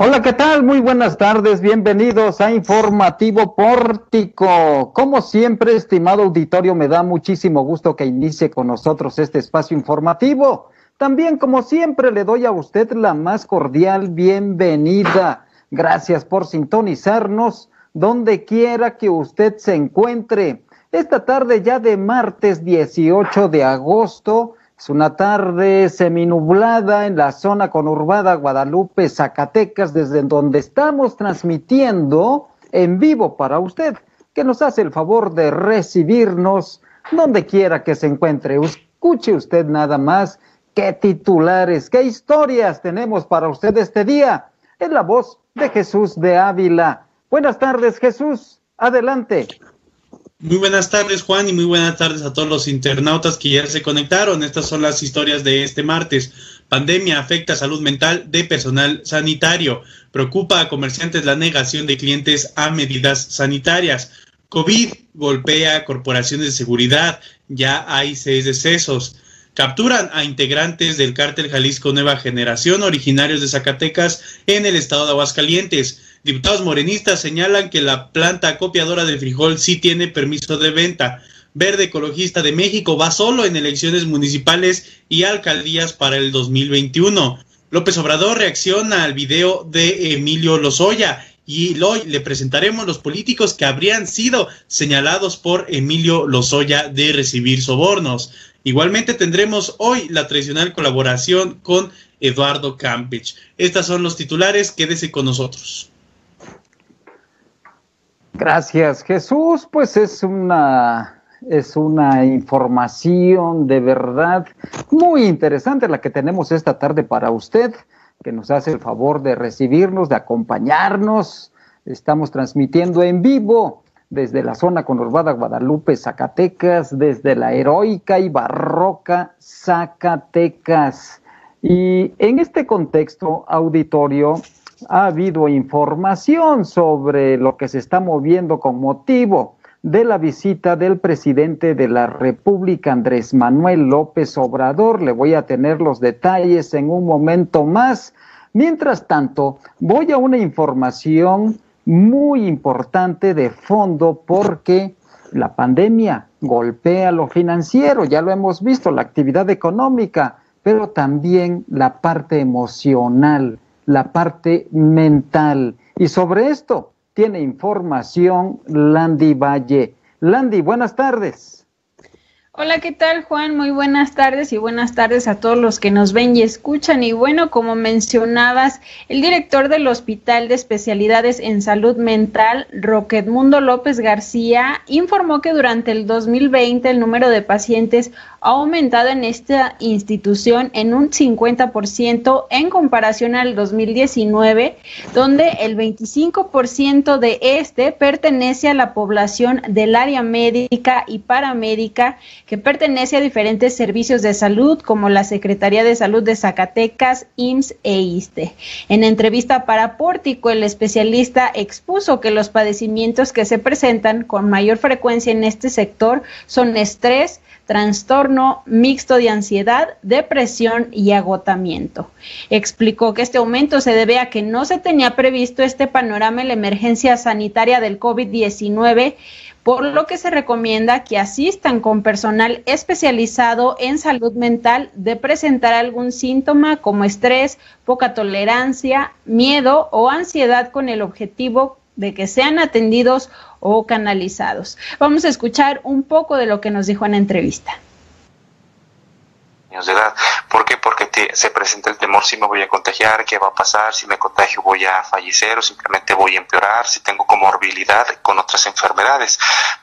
Hola, ¿qué tal? Muy buenas tardes, bienvenidos a Informativo Pórtico. Como siempre, estimado auditorio, me da muchísimo gusto que inicie con nosotros este espacio informativo. También, como siempre, le doy a usted la más cordial bienvenida. Gracias por sintonizarnos donde quiera que usted se encuentre. Esta tarde ya de martes 18 de agosto es una tarde seminublada en la zona conurbada Guadalupe, Zacatecas, desde donde estamos transmitiendo en vivo para usted, que nos hace el favor de recibirnos donde quiera que se encuentre. Escuche usted nada más qué titulares, qué historias tenemos para usted este día. Es la voz de Jesús de Ávila. Buenas tardes, Jesús. Adelante. Muy buenas tardes, Juan, y muy buenas tardes a todos los internautas que ya se conectaron. Estas son las historias de este martes. Pandemia afecta salud mental de personal sanitario. Preocupa a comerciantes la negación de clientes a medidas sanitarias. COVID golpea corporaciones de seguridad. Ya hay seis decesos. Capturan a integrantes del cártel Jalisco Nueva Generación, originarios de Zacatecas, en el estado de Aguascalientes. Diputados morenistas señalan que la planta copiadora de frijol sí tiene permiso de venta. Verde Ecologista de México va solo en elecciones municipales y alcaldías para el 2021. López Obrador reacciona al video de Emilio Lozoya y hoy le presentaremos los políticos que habrían sido señalados por Emilio Lozoya de recibir sobornos. Igualmente tendremos hoy la tradicional colaboración con Eduardo Campich. Estos son los titulares, quédese con nosotros. Gracias, Jesús. Pues es una, es una información de verdad muy interesante la que tenemos esta tarde para usted, que nos hace el favor de recibirnos, de acompañarnos. Estamos transmitiendo en vivo desde la zona conurbada Guadalupe, Zacatecas, desde la heroica y barroca Zacatecas. Y en este contexto auditorio, ha habido información sobre lo que se está moviendo con motivo de la visita del presidente de la República, Andrés Manuel López Obrador. Le voy a tener los detalles en un momento más. Mientras tanto, voy a una información muy importante de fondo porque la pandemia golpea lo financiero, ya lo hemos visto, la actividad económica, pero también la parte emocional la parte mental. Y sobre esto tiene información Landy Valle. Landy, buenas tardes. Hola, ¿qué tal Juan? Muy buenas tardes y buenas tardes a todos los que nos ven y escuchan. Y bueno, como mencionabas, el director del Hospital de Especialidades en Salud Mental, Roquetmundo López García, informó que durante el 2020 el número de pacientes ha aumentado en esta institución en un 50% en comparación al 2019, donde el 25% de este pertenece a la población del área médica y paramédica que pertenece a diferentes servicios de salud como la Secretaría de Salud de Zacatecas, IMSS e ISTE. En entrevista para Pórtico, el especialista expuso que los padecimientos que se presentan con mayor frecuencia en este sector son estrés, trastorno mixto de ansiedad, depresión y agotamiento. Explicó que este aumento se debe a que no se tenía previsto este panorama en la emergencia sanitaria del COVID-19 por lo que se recomienda que asistan con personal especializado en salud mental de presentar algún síntoma como estrés, poca tolerancia, miedo o ansiedad con el objetivo de que sean atendidos o canalizados. Vamos a escuchar un poco de lo que nos dijo en la entrevista de edad. ¿Por qué? Porque se presenta el temor si me voy a contagiar, qué va a pasar, si me contagio voy a fallecer o simplemente voy a empeorar, si tengo comorbilidad con otras enfermedades.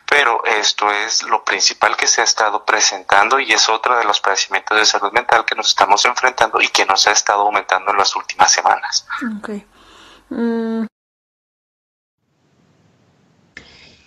Pero esto es lo principal que se ha estado presentando y es otro de los padecimientos de salud mental que nos estamos enfrentando y que nos ha estado aumentando en las últimas semanas. Okay. Mm,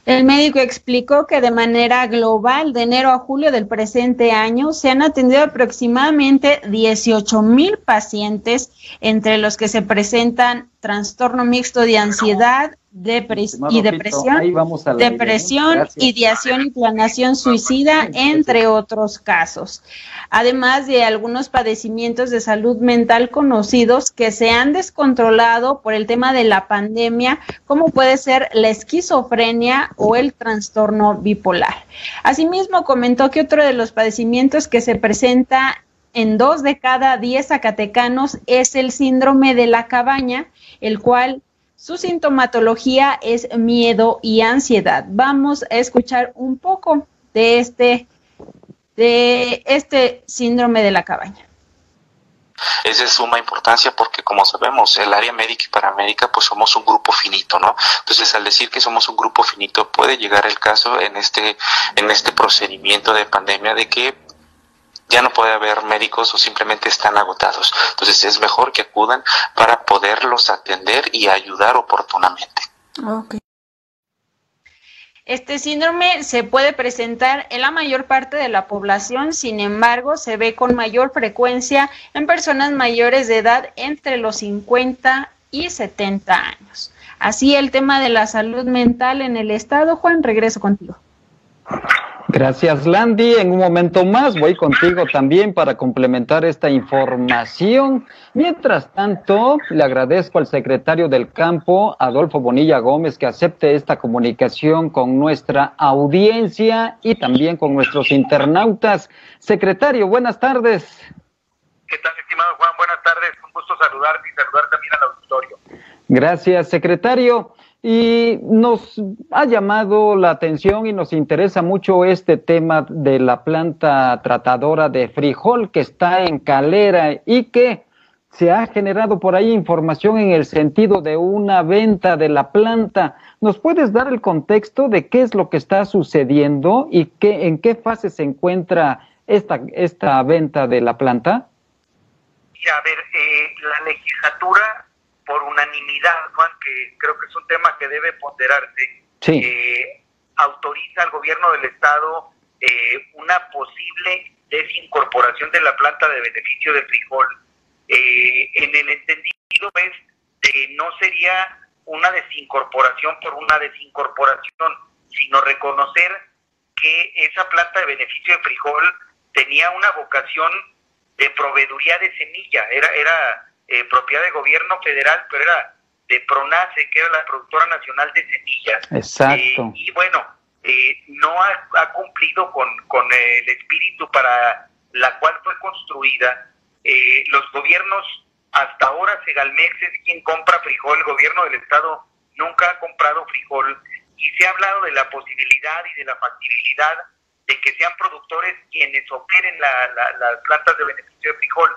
El médico explicó que de manera global, de enero a julio del presente año, se han atendido aproximadamente 18 mil pacientes, entre los que se presentan trastorno mixto de ansiedad, y depresión, depresión, ideación y planación suicida, entre otros casos. Además de algunos padecimientos de salud mental conocidos que se han descontrolado por el tema de la pandemia, como puede ser la esquizofrenia o el trastorno bipolar. Asimismo, comentó que otro de los padecimientos que se presenta en dos de cada diez zacatecanos es el síndrome de la cabaña, el cual su sintomatología es miedo y ansiedad. Vamos a escuchar un poco de este, de este síndrome de la cabaña. Es de suma importancia porque, como sabemos, el área médica y paramédica, pues somos un grupo finito, ¿no? Entonces, al decir que somos un grupo finito, puede llegar el caso en este, en este procedimiento de pandemia de que ya no puede haber médicos o simplemente están agotados. Entonces es mejor que acudan para poderlos atender y ayudar oportunamente. Este síndrome se puede presentar en la mayor parte de la población, sin embargo, se ve con mayor frecuencia en personas mayores de edad entre los 50 y 70 años. Así el tema de la salud mental en el estado, Juan, regreso contigo. Gracias, Landy. En un momento más voy contigo también para complementar esta información. Mientras tanto, le agradezco al secretario del campo, Adolfo Bonilla Gómez, que acepte esta comunicación con nuestra audiencia y también con nuestros internautas. Secretario, buenas tardes. ¿Qué tal, estimado Juan? Buenas tardes. Un gusto saludarte y saludar también al auditorio. Gracias, secretario. Y nos ha llamado la atención y nos interesa mucho este tema de la planta tratadora de frijol que está en Calera y que se ha generado por ahí información en el sentido de una venta de la planta. ¿Nos puedes dar el contexto de qué es lo que está sucediendo y qué, en qué fase se encuentra esta, esta venta de la planta? Sí, a ver, eh, la legislatura por unanimidad, Juan, que creo que es un tema que debe ponderarse, eh, autoriza al gobierno del Estado eh, una posible desincorporación de la planta de beneficio de frijol, eh, en el entendido es de no sería una desincorporación por una desincorporación, sino reconocer que esa planta de beneficio de frijol tenía una vocación de proveeduría de semilla, era, era eh, propiedad de gobierno federal, pero era de Pronace, que era la productora nacional de semillas. Exacto. Eh, y bueno, eh, no ha, cumplido con, con, el espíritu para la cual fue construida. los gobiernos, hasta ahora Segalmex es quien compra frijol, el gobierno del Estado nunca ha comprado frijol y se ha hablado de la posibilidad y de la factibilidad de que sean productores quienes operen las plantas de beneficio de frijol.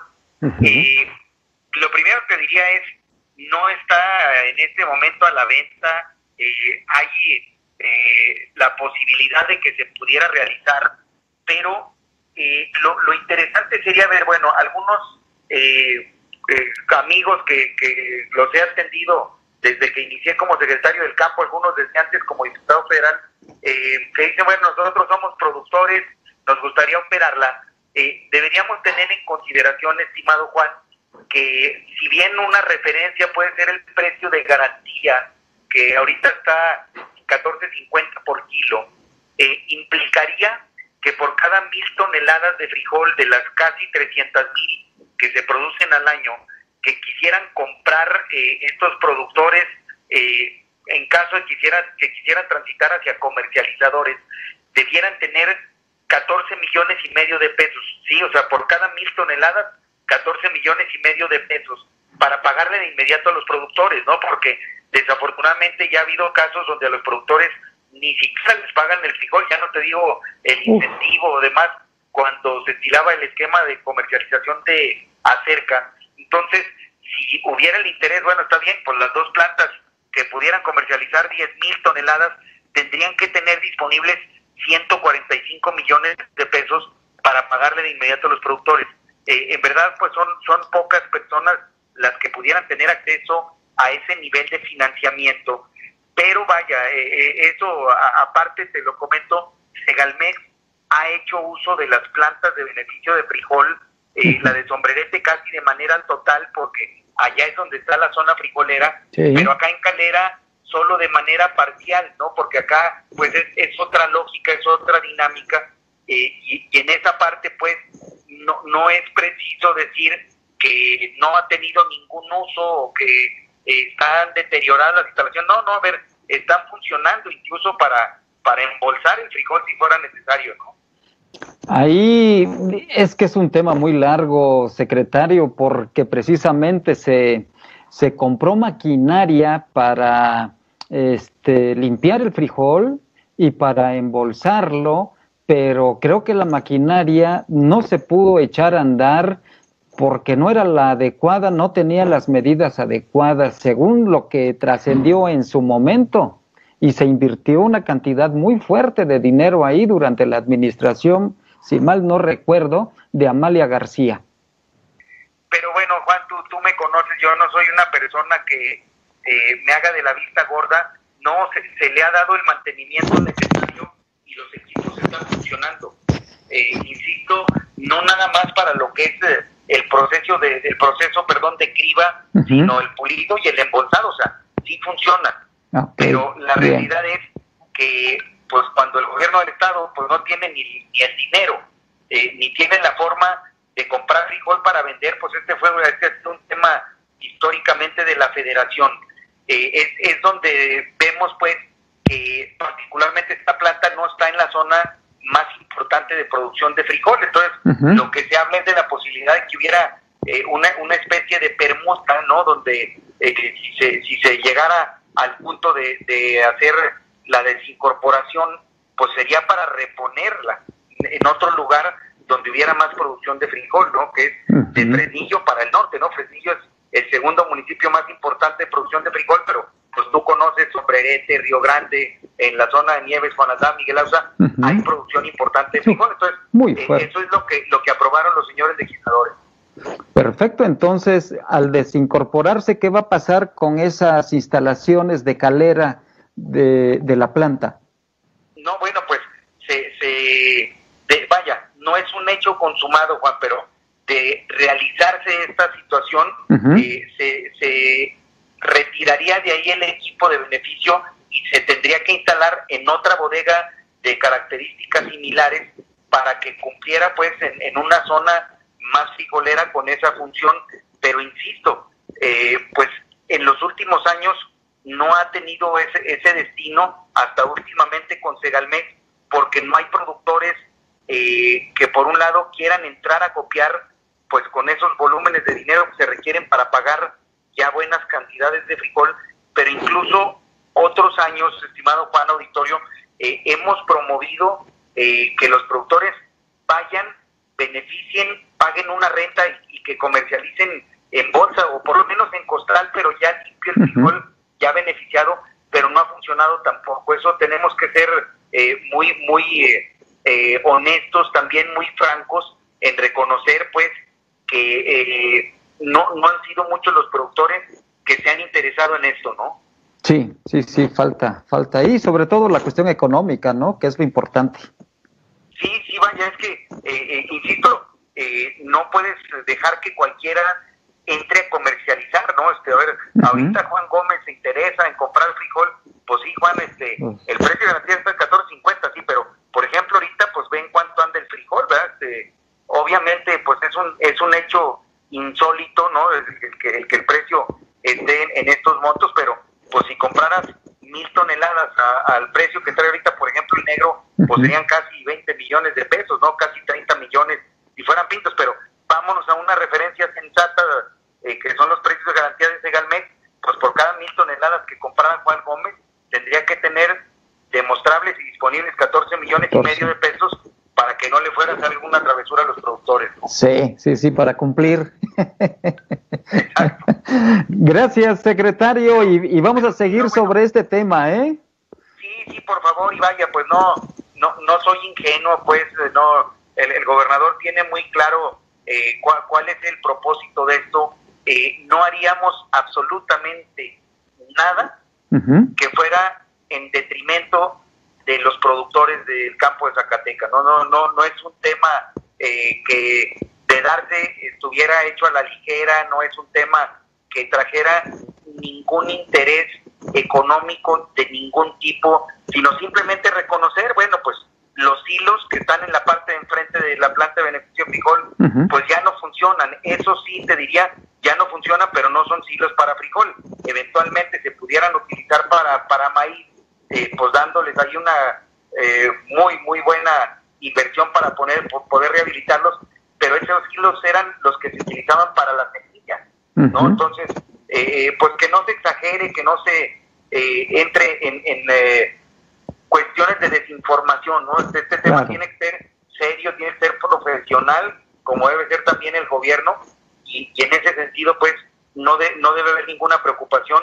Lo primero que diría es, no está en este momento a la venta, eh, hay eh, la posibilidad de que se pudiera realizar, pero eh, lo, interesante sería ver, bueno, algunos amigos que, que los he atendido desde que inicié como secretario del campo, algunos desde antes como diputado federal, que dicen, bueno, nosotros somos productores, nos gustaría operarla. deberíamos tener en consideración, estimado Juan, que si bien una referencia puede ser el precio de garantía, que ahorita está 14.50 por kilo, eh, implicaría que por cada mil toneladas de frijol de las casi 300 mil que se producen al año, que quisieran comprar eh, estos productores, eh, en caso de quisieran, que quisieran transitar hacia comercializadores, debieran tener 14 millones y medio de pesos, sí, o sea, por cada mil toneladas 14 millones y medio de pesos para pagarle de inmediato a los productores, ¿no? Porque desafortunadamente ya ha habido casos donde a los productores ni siquiera les pagan el frijol, ya no te digo el incentivo o demás, cuando se estilaba el esquema de comercialización de acerca. Entonces, si hubiera el interés, bueno, está bien, pues las dos plantas que pudieran comercializar 10 mil toneladas tendrían que tener disponibles 145 millones de pesos para pagarle de inmediato a los productores. Eh, en verdad pues son, son pocas personas las que pudieran tener acceso a ese nivel de financiamiento. Pero vaya, eh, eh, eso aparte te lo comento, Segalmex ha hecho uso de las plantas de beneficio de frijol, la de sombrerete casi de manera total, porque allá es donde está la zona frijolera, pero acá en Calera solo de manera parcial, ¿no? Porque acá, pues es, otra lógica, es otra dinámica, eh, y, en esa parte, pues, no, no es preciso decir que no ha tenido ningún uso o que eh, están deterioradas las instalaciones. No, no, a ver, están funcionando incluso para, para embolsar el frijol si fuera necesario. Ahí es que es un tema muy largo, secretario, porque precisamente se, se compró maquinaria para este, limpiar el frijol y para embolsarlo, pero creo que la maquinaria no se pudo echar a andar porque no era la adecuada, no tenía las medidas adecuadas, según lo que trascendió en su momento, y se invirtió una cantidad muy fuerte de dinero ahí durante la administración si mal no recuerdo, de Amalia García. Pero bueno, Juan, tú, tú me conoces, yo no soy una persona que eh, me haga de la vista gorda, no, se, le ha dado el mantenimiento necesario y los están funcionando. Eh, insisto, no nada más para lo que es eh, el proceso de, el proceso, perdón, de criba, sino el pulido y el embolsado, o sea, sí funciona. Pero la realidad es que pues cuando el gobierno del Estado pues no tiene ni, el dinero, eh, ni tiene la forma de comprar frijol para vender, pues este fue este es un tema históricamente de la federación. Eh, es, es donde vemos pues que particularmente esta planta no está en la zona más importante de producción de frijol, entonces lo que se habla es de la posibilidad de que hubiera eh, una, una especie de permuta, ¿no? Donde si, se, si se llegara al punto de, de hacer la desincorporación pues sería para reponerla en otro lugar donde hubiera más producción de frijol, ¿no? Que es de Fresnillo para el norte, ¿no? Fresnillo es el segundo municipio más importante de producción de frijol, pero pues tú conoces Sombrerete, Río Grande, en la zona de Nieves, Juan Miguel Ausa, hay producción importante de frijol, entonces Muy eh, eso es lo que lo que aprobaron los señores legisladores. Perfecto, entonces al desincorporarse, ¿qué va a pasar con esas instalaciones de calera de, de la planta? No, bueno, pues se, se vaya, no es un hecho consumado, Juan, pero de realizarse esta situación, eh, se, se retiraría de ahí el equipo de beneficio y se tendría que instalar en otra bodega de características similares para que cumpliera pues en, una zona más frijolera con esa función, pero insisto, eh, pues en los últimos años no ha tenido ese, ese destino hasta últimamente con Segalmex porque no hay productores eh, que por un lado quieran entrar a copiar pues con esos volúmenes de dinero que se requieren para pagar ya buenas cantidades de frijol, pero incluso otros años, estimado Juan Auditorio, eh, hemos promovido eh, que los productores vayan, beneficien, paguen una renta y, que comercialicen en bolsa o por lo menos en costal, pero ya limpio el frijol ya beneficiado, pero no ha funcionado tampoco. Eso tenemos que ser eh, muy, muy eh, eh, honestos, también muy francos en reconocer, pues, que no, no han sido muchos los productores que se han interesado en esto, ¿no? Sí, sí, sí, falta, falta ahí, sobre todo la cuestión económica, ¿no? Que es lo importante. Sí, sí, vaya, es que, insisto, no puedes dejar que cualquiera entre a comercializar, ¿no? Este, a ver, ahorita Juan Gómez se interesa en comprar frijol, pues sí, Juan, este, el precio de garantía está en 14.50, sí, pero por ejemplo ahorita pues ven cuánto anda el frijol, ¿verdad? Este, obviamente pues es un es un hecho insólito, ¿no? El, que, el que el precio esté en, estos montos, pero pues si compraras mil toneladas al precio que trae ahorita, por ejemplo, el negro, pues serían casi 20 millones de pesos, ¿no? Casi 30 millones si fueran pintos, pero vámonos a una referencia sensata, eh, que son los precios de garantía de Segalmex, pues por cada mil toneladas que comprara Juan Gómez, tendría que tener demostrables y disponibles 14 millones y medio de pesos para que no le fuera a hacer alguna travesura a los productores. Sí, sí, sí, para cumplir. Gracias, secretario, y, vamos a seguir sobre este tema, ¿eh? Sí, sí, por favor, y vaya, pues no, no, no soy ingenuo, pues no, el gobernador tiene muy claro eh, cuál, es el propósito de esto, eh, no haríamos absolutamente nada que fuera en detrimento de los productores del campo de Zacatecas. No, no, no, no es un tema eh, que de darse estuviera hecho a la ligera, no es un tema que trajera ningún interés económico de ningún tipo, sino simplemente reconocer, bueno, pues los hilos que están en la parte de enfrente de la planta de beneficio frijol, pues ya no funcionan. Eso sí, te diría, ya no funcionan, pero no son hilos para frijol. Eventualmente se pudieran utilizar para, para maíz, eh, pues dándoles ahí una eh, muy, muy buena inversión para poner, poder rehabilitarlos, pero esos hilos eran los que se utilizaban para las semillas, ¿no? Entonces, eh, pues que no se exagere, que no se entre en, en cuestiones de desinformación, ¿no? Este, este tema tiene que ser serio, tiene que ser profesional, como debe ser también el gobierno, y, en ese sentido, pues, no, de, no debe haber ninguna preocupación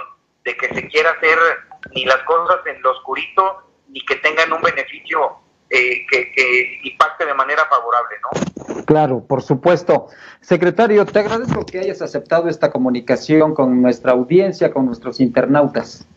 de que se quiera hacer ni las cosas en lo oscurito, ni que tengan un beneficio eh, que, que, impacte de manera favorable, ¿no? Claro, por supuesto. Secretario, te agradezco que hayas aceptado esta comunicación con nuestra audiencia, con nuestros internautas.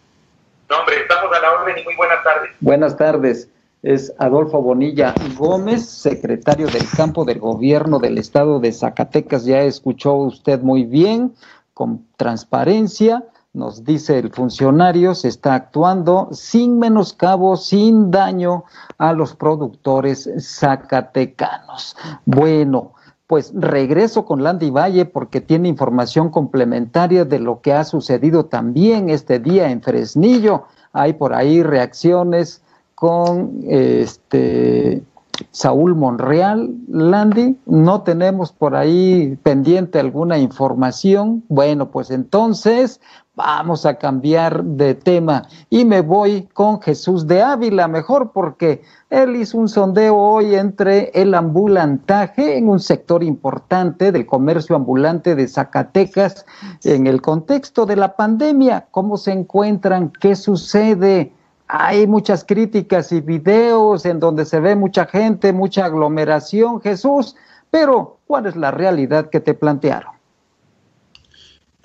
No, hombre, estamos a la orden y muy buenas tardes. Buenas tardes. Es Adolfo Bonilla Gómez, secretario del campo del gobierno del estado de Zacatecas. Ya escuchó usted muy bien, con transparencia. Nos dice el funcionario, se está actuando sin menoscabo, sin daño a los productores zacatecanos. Bueno, pues regreso con Landy Valle porque tiene información complementaria de lo que ha sucedido también este día en Fresnillo. Hay por ahí reacciones con este Saúl Monreal, Landy, no tenemos por ahí pendiente alguna información. Bueno, pues entonces vamos a cambiar de tema y me voy con Jesús de Ávila, mejor porque él hizo un sondeo hoy entre el ambulantaje en un sector importante del comercio ambulante de Zacatecas en el contexto de la pandemia, cómo se encuentran, qué sucede. Hay muchas críticas y videos en donde se ve mucha gente, mucha aglomeración, Jesús, pero ¿cuál es la realidad que te plantearon?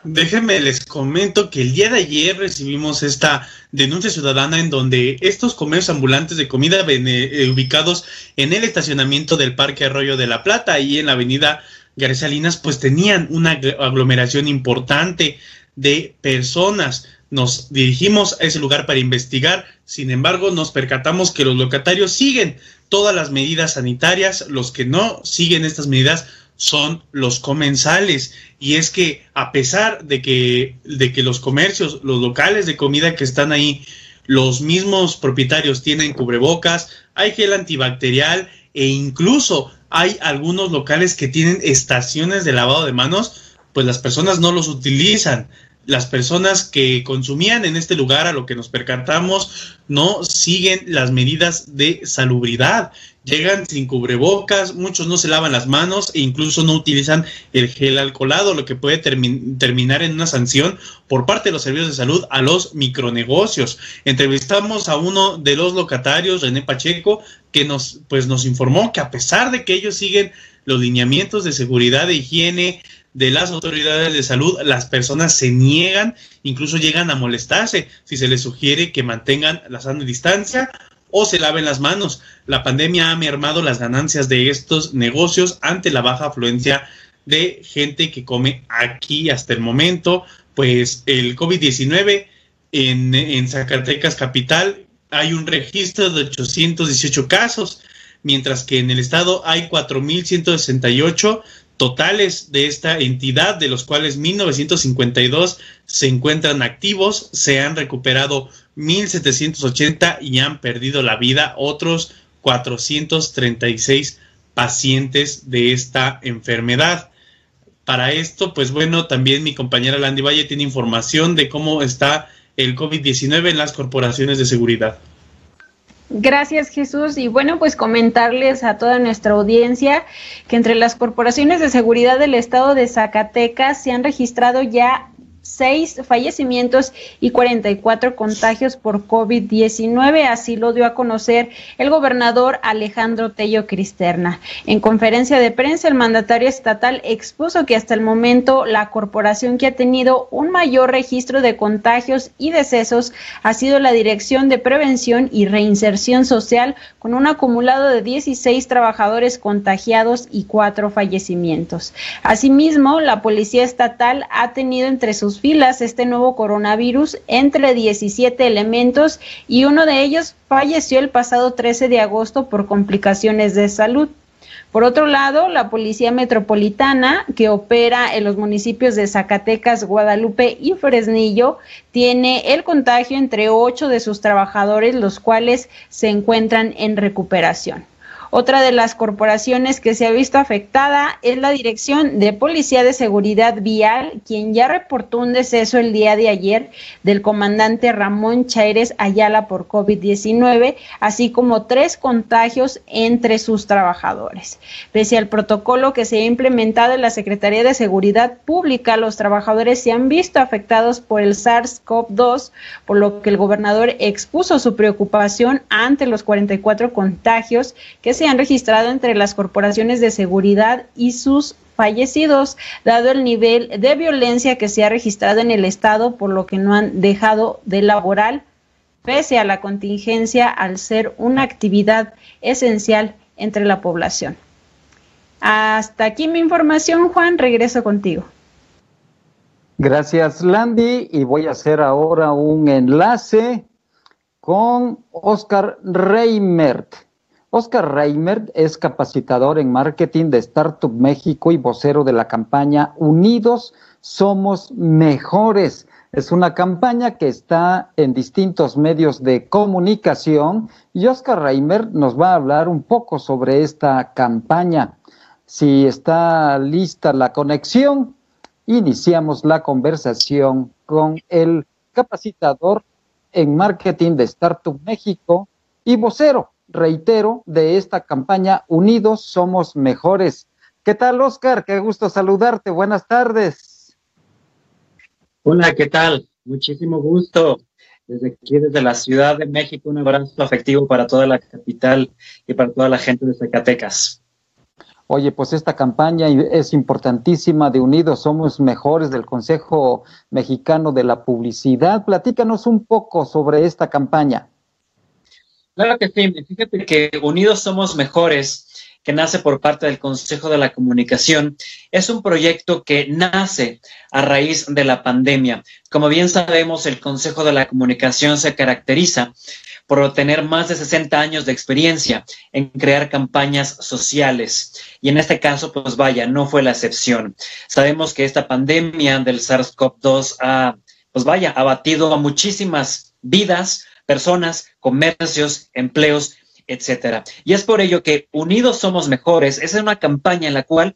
Déjenme les comento que el día de ayer recibimos esta denuncia ciudadana en donde estos comercios ambulantes de comida eh, ubicados en el estacionamiento del Parque Arroyo de la Plata y en la avenida García Salinas pues tenían una aglomeración importante de personas. Nos dirigimos a ese lugar para investigar, sin embargo nos percatamos que los locatarios siguen todas las medidas sanitarias, los que no siguen estas medidas son los comensales. Y es que a pesar de que, de que los comercios, los locales de comida que están ahí, los mismos propietarios tienen cubrebocas, hay gel antibacterial e incluso hay algunos locales que tienen estaciones de lavado de manos, pues las personas no los utilizan. Las personas que consumían en este lugar, a lo que nos percatamos, no siguen las medidas de salubridad llegan sin cubrebocas, muchos no se lavan las manos e incluso no utilizan el gel alcoholado, lo que puede terminar en una sanción por parte de los servicios de salud a los micronegocios. Entrevistamos a uno de los locatarios, René Pacheco, que nos, pues, nos informó que a pesar de que ellos siguen los lineamientos de seguridad e higiene de las autoridades de salud, las personas se niegan, incluso llegan a molestarse si se les sugiere que mantengan la sana distancia o se laven las manos. La pandemia ha mermado las ganancias de estos negocios ante la baja afluencia de gente que come aquí hasta el momento. Pues el COVID-19 en, en Zacatecas capital hay un registro de 818 casos, mientras que en el estado hay 4.168 totales de esta entidad, de los cuales 1.952 se encuentran activos, se han recuperado 1.780 y han perdido la vida otros 436 pacientes de esta enfermedad. Para esto, pues bueno, también mi compañera Landy Valle tiene información de cómo está el COVID-19 en las corporaciones de seguridad. Gracias Jesús. Y bueno, pues comentarles a toda nuestra audiencia que entre las corporaciones de seguridad del estado de Zacatecas se han registrado ya seis fallecimientos y 44 contagios por COVID-19. Así lo dio a conocer el gobernador Alejandro Tello Cristerna. En conferencia de prensa, el mandatario estatal expuso que hasta el momento la corporación que ha tenido un mayor registro de contagios y decesos ha sido la Dirección de Prevención y Reinserción Social, con un acumulado de 16 trabajadores contagiados y cuatro fallecimientos. Asimismo, la Policía Estatal ha tenido entre sus filas este nuevo coronavirus entre 17 elementos y uno de ellos falleció el pasado 13 de agosto por complicaciones de salud. Por otro lado, la Policía Metropolitana, que opera en los municipios de Zacatecas, Guadalupe y Fresnillo, tiene el contagio entre ocho de sus trabajadores, los cuales se encuentran en recuperación. Otra de las corporaciones que se ha visto afectada es la Dirección de Policía de Seguridad Vial, quien ya reportó un deceso el día de ayer del comandante Ramón Chaires Ayala por COVID-19, así como tres contagios entre sus trabajadores. Pese al protocolo que se ha implementado en la Secretaría de Seguridad Pública, los trabajadores se han visto afectados por el SARS-CoV-2, por lo que el gobernador expuso su preocupación ante los 44 contagios que se han registrado entre las corporaciones de seguridad y sus fallecidos, dado el nivel de violencia que se ha registrado en el Estado, por lo que no han dejado de laborar, pese a la contingencia, al ser una actividad esencial entre la población. Hasta aquí mi información, Juan, regreso contigo. Gracias, Landy, y voy a hacer ahora un enlace con Oscar Reimert. Oscar Reimert es capacitador en marketing de Startup México y vocero de la campaña Unidos Somos Mejores. Es una campaña que está en distintos medios de comunicación y Oscar Reimert nos va a hablar un poco sobre esta campaña. Si está lista la conexión, iniciamos la conversación con el capacitador en marketing de Startup México y vocero reitero, de esta campaña Unidos Somos Mejores. ¿Qué tal, Oscar? Qué gusto saludarte. Buenas tardes. Hola, ¿qué tal? Muchísimo gusto. Desde aquí, desde la Ciudad de México, un abrazo afectivo para toda la capital y para toda la gente de Zacatecas. Oye, pues esta campaña es importantísima de Unidos Somos Mejores del Consejo Mexicano de la Publicidad. Platícanos un poco sobre esta campaña. Claro que sí, fíjate que Unidos Somos Mejores, que nace por parte del Consejo de la Comunicación, es un proyecto que nace a raíz de la pandemia. Como bien sabemos, el Consejo de la Comunicación se caracteriza por tener más de 60 años de experiencia en crear campañas sociales. Y en este caso, pues vaya, no fue la excepción. Sabemos que esta pandemia del SARS-CoV-2 ha, pues vaya, abatido a muchísimas vidas, personas, comercios, empleos, etcétera. Y es por ello que Unidos Somos Mejores es una campaña en la cual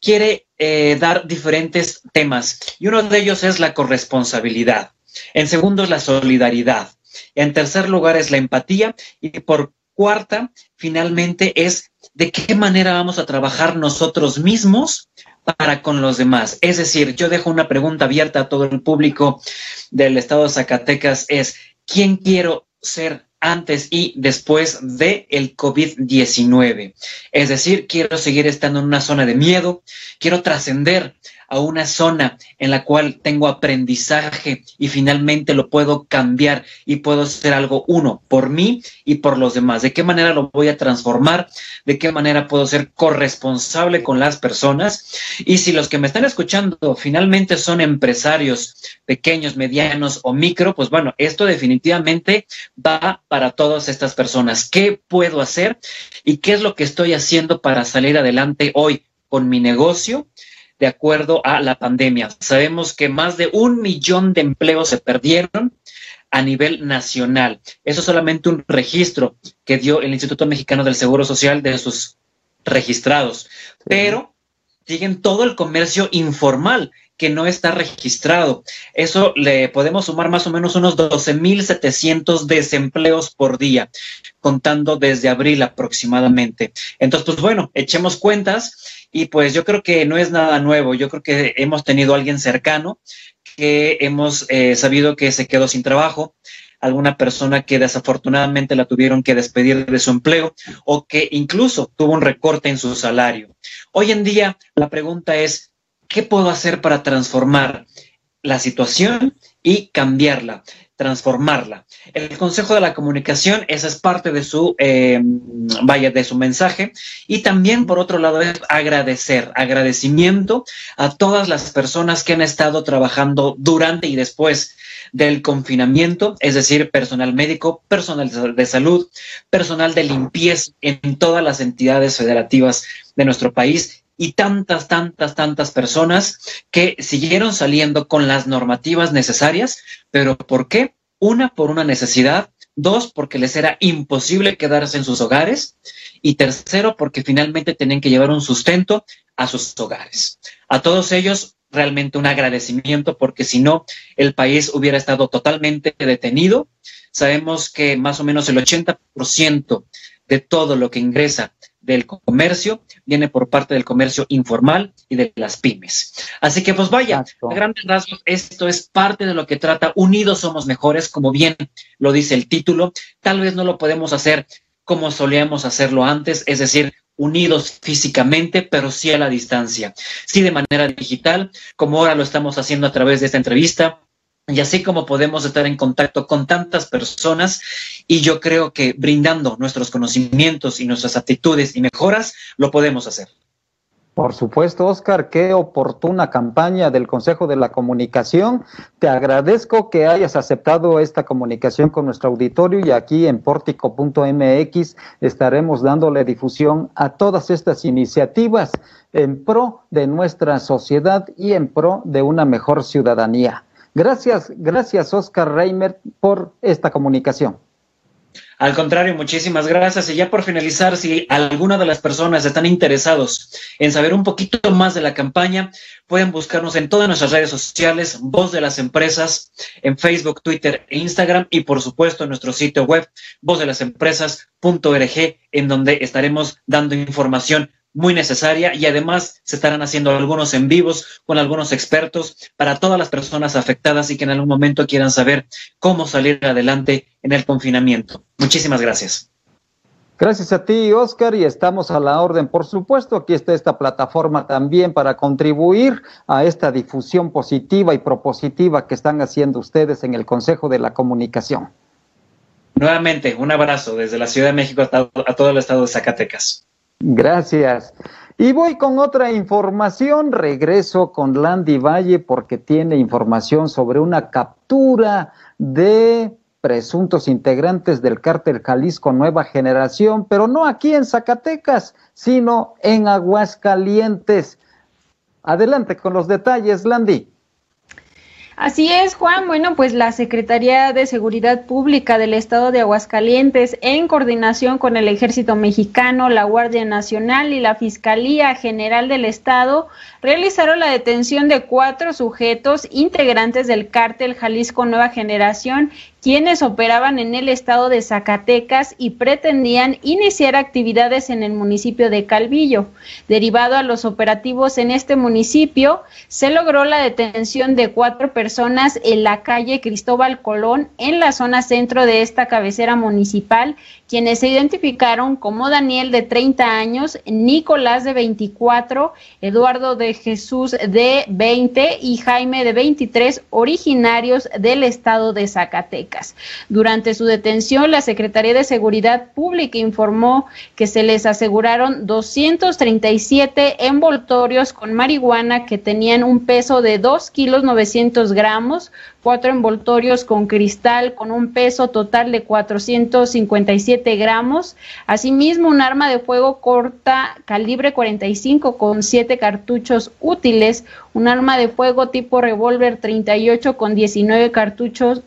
quiere eh, dar diferentes temas y uno de ellos es la corresponsabilidad. En segundo es la solidaridad. En tercer lugar es la empatía y por cuarta, finalmente, es de qué manera vamos a trabajar nosotros mismos para con los demás. Es decir, yo dejo una pregunta abierta a todo el público del estado de Zacatecas, es quién quiero ser antes y después de el COVID-19. Es decir, quiero seguir estando en una zona de miedo, quiero trascender a una zona en la cual tengo aprendizaje y finalmente lo puedo cambiar y puedo hacer algo uno por mí y por los demás. ¿De qué manera lo voy a transformar? ¿De qué manera puedo ser corresponsable con las personas? Y si los que me están escuchando finalmente son empresarios pequeños, medianos o micro, pues bueno, esto definitivamente va para todas estas personas. ¿Qué puedo hacer y qué es lo que estoy haciendo para salir adelante hoy con mi negocio? De acuerdo a la pandemia. Sabemos que más de un millón de empleos se perdieron a nivel nacional. Eso es solamente un registro que dio el Instituto Mexicano del Seguro Social de sus registrados. Pero siguen todo el comercio informal que no está registrado. Eso le podemos sumar más o menos unos 12.700 desempleos por día, contando desde abril aproximadamente. Entonces, pues bueno, echemos cuentas y pues yo creo que no es nada nuevo. Yo creo que hemos tenido a alguien cercano que hemos eh, sabido que se quedó sin trabajo, alguna persona que desafortunadamente la tuvieron que despedir de su empleo o que incluso tuvo un recorte en su salario. Hoy en día la pregunta es, ¿qué puedo hacer para transformar la situación y cambiarla? Transformarla. El Consejo de la Comunicación, esa es parte de su, eh, vaya, de su mensaje. Y también, por otro lado, es agradecer, agradecimiento a todas las personas que han estado trabajando durante y después del confinamiento, es decir, personal médico, personal de salud, personal de limpieza en todas las entidades federativas de nuestro país y tantas, tantas, tantas personas que siguieron saliendo con las normativas necesarias, pero ¿por qué? Una, por una necesidad, dos, porque les era imposible quedarse en sus hogares y tercero, porque finalmente tenían que llevar un sustento a sus hogares. A todos ellos, realmente un agradecimiento porque si no, el país hubiera estado totalmente detenido. Sabemos que más o menos el 80% de todo lo que ingresa del comercio viene por parte del comercio informal y de las pymes. Así que pues vaya, a grandes rasgos, esto es parte de lo que trata Unidos Somos Mejores, como bien lo dice el título. Tal vez no lo podemos hacer como solíamos hacerlo antes, es decir, unidos físicamente, pero sí a la distancia, sí de manera digital, como ahora lo estamos haciendo a través de esta entrevista, y así como podemos estar en contacto con tantas personas y yo creo que brindando nuestros conocimientos y nuestras actitudes y mejoras, lo podemos hacer. Por supuesto, Oscar, qué oportuna campaña del Consejo de la Comunicación. Te agradezco que hayas aceptado esta comunicación con nuestro auditorio y aquí en portico.mx estaremos dándole difusión a todas estas iniciativas en pro de nuestra sociedad y en pro de una mejor ciudadanía. Gracias, gracias Oscar Reimer por esta comunicación. Al contrario, muchísimas gracias. Y ya por finalizar, si alguna de las personas están interesados en saber un poquito más de la campaña, pueden buscarnos en todas nuestras redes sociales, Voz de las Empresas, en Facebook, Twitter e Instagram y por supuesto en nuestro sitio web, vozdelasempresas.org, en donde estaremos dando información muy necesaria y además se estarán haciendo algunos en vivos con algunos expertos para todas las personas afectadas y que en algún momento quieran saber cómo salir adelante en el confinamiento. Muchísimas gracias. Gracias a ti, Oscar, y estamos a la orden. Por supuesto, aquí está esta plataforma también para contribuir a esta difusión positiva y propositiva que están haciendo ustedes en el Consejo de la Comunicación. Nuevamente, un abrazo desde la Ciudad de México a todo el estado de Zacatecas. Gracias. Y voy con otra información. Regreso con Landy Valle porque tiene información sobre una captura de presuntos integrantes del cártel Jalisco Nueva Generación, pero no aquí en Zacatecas, sino en Aguascalientes. Adelante con los detalles, Landy. Así es, Juan. Bueno, pues la Secretaría de Seguridad Pública del Estado de Aguascalientes, en coordinación con el Ejército Mexicano, la Guardia Nacional y la Fiscalía General del Estado, realizaron la detención de cuatro sujetos integrantes del cártel Jalisco Nueva Generación quienes operaban en el estado de Zacatecas y pretendían iniciar actividades en el municipio de Calvillo. Derivado a los operativos en este municipio, se logró la detención de cuatro personas en la calle Cristóbal Colón, en la zona centro de esta cabecera municipal, quienes se identificaron como Daniel de 30 años, Nicolás de 24, Eduardo de Jesús de 20 y Jaime de 23, originarios del estado de Zacatecas. Durante su detención, la Secretaría de Seguridad Pública informó que se les aseguraron 237 envoltorios con marihuana que tenían un peso de 2 kilos 900 gramos, cuatro envoltorios con cristal con un peso total de 457 gramos, asimismo un arma de fuego corta calibre 45 con siete cartuchos útiles, un arma de fuego tipo revólver 38 con 19 cartuchos,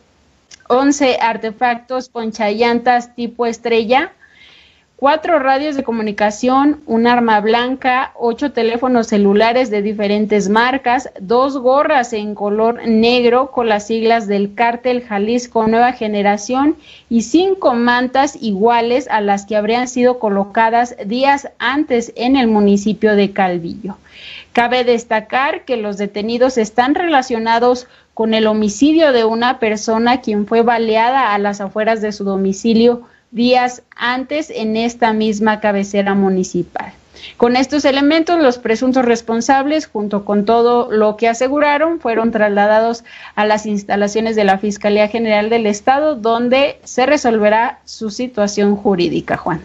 11 artefactos ponchallantas tipo estrella, cuatro radios de comunicación, un arma blanca, ocho teléfonos celulares de diferentes marcas, dos gorras en color negro con las siglas del cártel Jalisco Nueva Generación y cinco mantas iguales a las que habrían sido colocadas días antes en el municipio de Calvillo. Cabe destacar que los detenidos están relacionados con el homicidio de una persona quien fue baleada a las afueras de su domicilio días antes en esta misma cabecera municipal. Con estos elementos, los presuntos responsables, junto con todo lo que aseguraron, fueron trasladados a las instalaciones de la Fiscalía General del Estado, donde se resolverá su situación jurídica, Juan.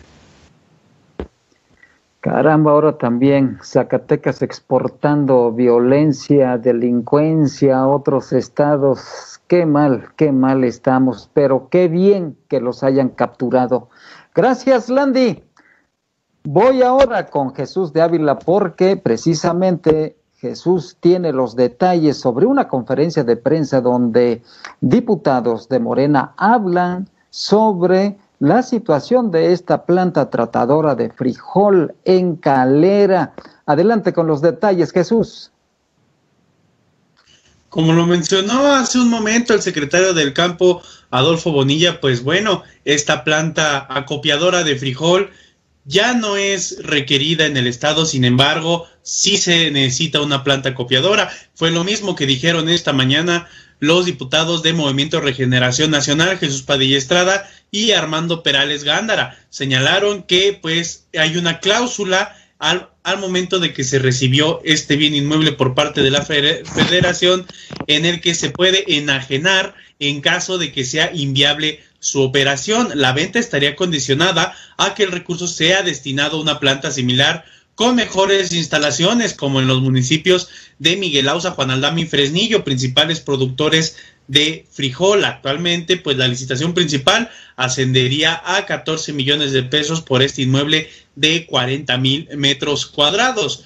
Caramba, ahora también Zacatecas exportando violencia, delincuencia a otros estados. Qué mal, qué mal estamos, pero qué bien que los hayan capturado. Gracias, Landy. Voy ahora con Jesús de Ávila porque precisamente Jesús tiene los detalles sobre una conferencia de prensa donde diputados de Morena hablan sobre la situación de esta planta tratadora de frijol en Calera. Adelante con los detalles, Jesús. Como lo mencionó hace un momento el secretario del campo, Adolfo Bonilla, pues bueno, esta planta acopiadora de frijol ya no es requerida en el Estado, sin embargo, sí se necesita una planta copiadora. Fue lo mismo que dijeron esta mañana los diputados de Movimiento Regeneración Nacional, Jesús Padilla Estrada y Armando Perales Gándara. Señalaron que pues hay una cláusula al, al, momento de que se recibió este bien inmueble por parte de la federación en el que se puede enajenar en caso de que sea inviable su operación. La venta estaría condicionada a que el recurso sea destinado a una planta similar con mejores instalaciones, como en los municipios de Miguel Ausa, Juan Aldama y Fresnillo, principales productores de frijol. Actualmente, pues la licitación principal ascendería a 14 millones de pesos por este inmueble de 40 mil metros cuadrados.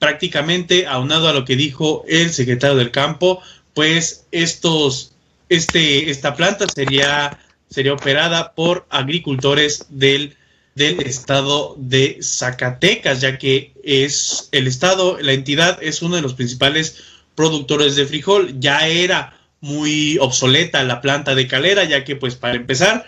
Prácticamente, aunado a lo que dijo el secretario del campo, pues estos, este, esta planta sería sería operada por agricultores del, del estado de Zacatecas, ya que es el estado, la entidad es uno de los principales productores de frijol. Ya era muy obsoleta la planta de calera, ya que pues para empezar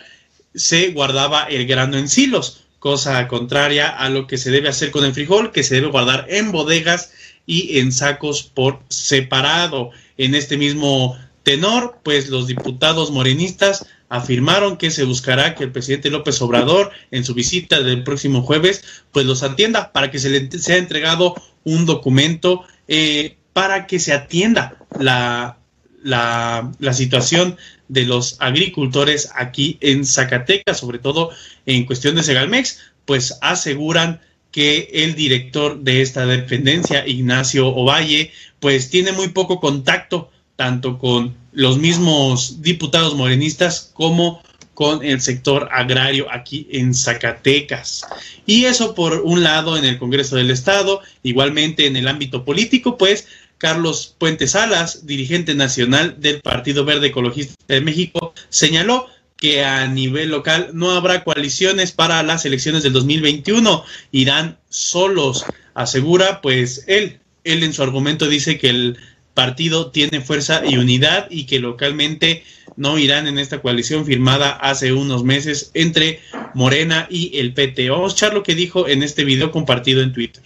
se guardaba el grano en silos, cosa contraria a lo que se debe hacer con el frijol, que se debe guardar en bodegas y en sacos por separado. En este mismo tenor, pues los diputados morenistas afirmaron que se buscará que el presidente López Obrador en su visita del próximo jueves pues los atienda para que se le sea entregado un documento eh, para que se atienda la, la, la situación de los agricultores aquí en Zacatecas, sobre todo en cuestión de Segalmex, pues aseguran que el director de esta dependencia, Ignacio Ovalle, pues tiene muy poco contacto tanto con los mismos diputados morenistas como con el sector agrario aquí en Zacatecas. Y eso por un lado en el Congreso del Estado, igualmente en el ámbito político, pues Carlos Puentes Salas, dirigente nacional del Partido Verde Ecologista de México, señaló que a nivel local no habrá coaliciones para las elecciones del 2021, irán solos, asegura pues él. Él en su argumento dice que el partido tiene fuerza y unidad y que localmente no irán en esta coalición firmada hace unos meses entre Morena y el PT. Vamos a lo que dijo en este video compartido en Twitter.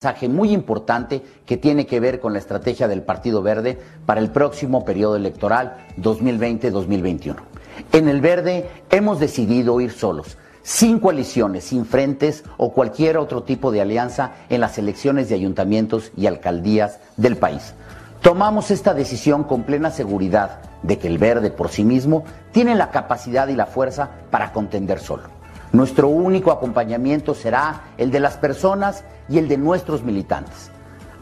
mensaje muy importante que tiene que ver con la estrategia del Partido Verde para el próximo periodo electoral 2020-2021. En el Verde hemos decidido ir solos sin coaliciones, sin frentes o cualquier otro tipo de alianza en las elecciones de ayuntamientos y alcaldías del país. Tomamos esta decisión con plena seguridad de que el verde por sí mismo tiene la capacidad y la fuerza para contender solo. Nuestro único acompañamiento será el de las personas y el de nuestros militantes.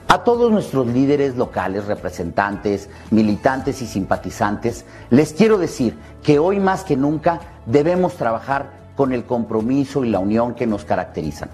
A todos nuestros líderes locales, representantes, militantes y simpatizantes, les quiero decir que hoy más que nunca debemos trabajar con el compromiso y la unión que nos caracterizan.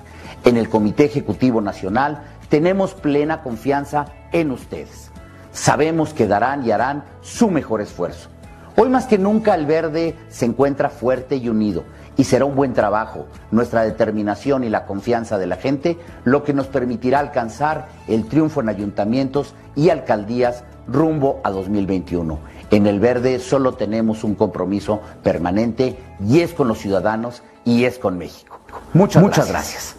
En el Comité Ejecutivo Nacional tenemos plena confianza en ustedes. Sabemos que darán y harán su mejor esfuerzo. Hoy más que nunca el verde se encuentra fuerte y unido y será un buen trabajo, nuestra determinación y la confianza de la gente lo que nos permitirá alcanzar el triunfo en ayuntamientos y alcaldías rumbo a 2021. En el verde solo tenemos un compromiso permanente y es con los ciudadanos y es con México. Muchas, Muchas gracias.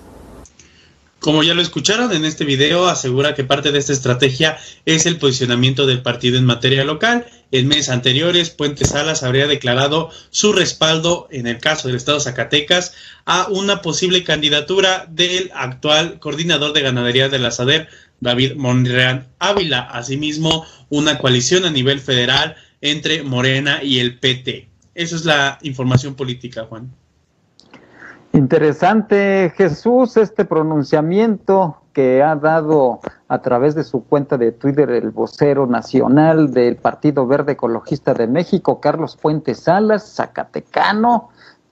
Como ya lo escucharon en este video, asegura que parte de esta estrategia es el posicionamiento del partido en materia local. En meses anteriores, Puente Salas habría declarado su respaldo, en el caso del Estado Zacatecas, a una posible candidatura del actual coordinador de ganadería de la SADER, David Monreal Ávila. Asimismo, una coalición a nivel federal entre Morena y el PT. Esa es la información política, Juan. Interesante, Jesús, este pronunciamiento que ha dado a través de su cuenta de Twitter el vocero nacional del Partido Verde Ecologista de México, Carlos Puente Salas, zacatecano,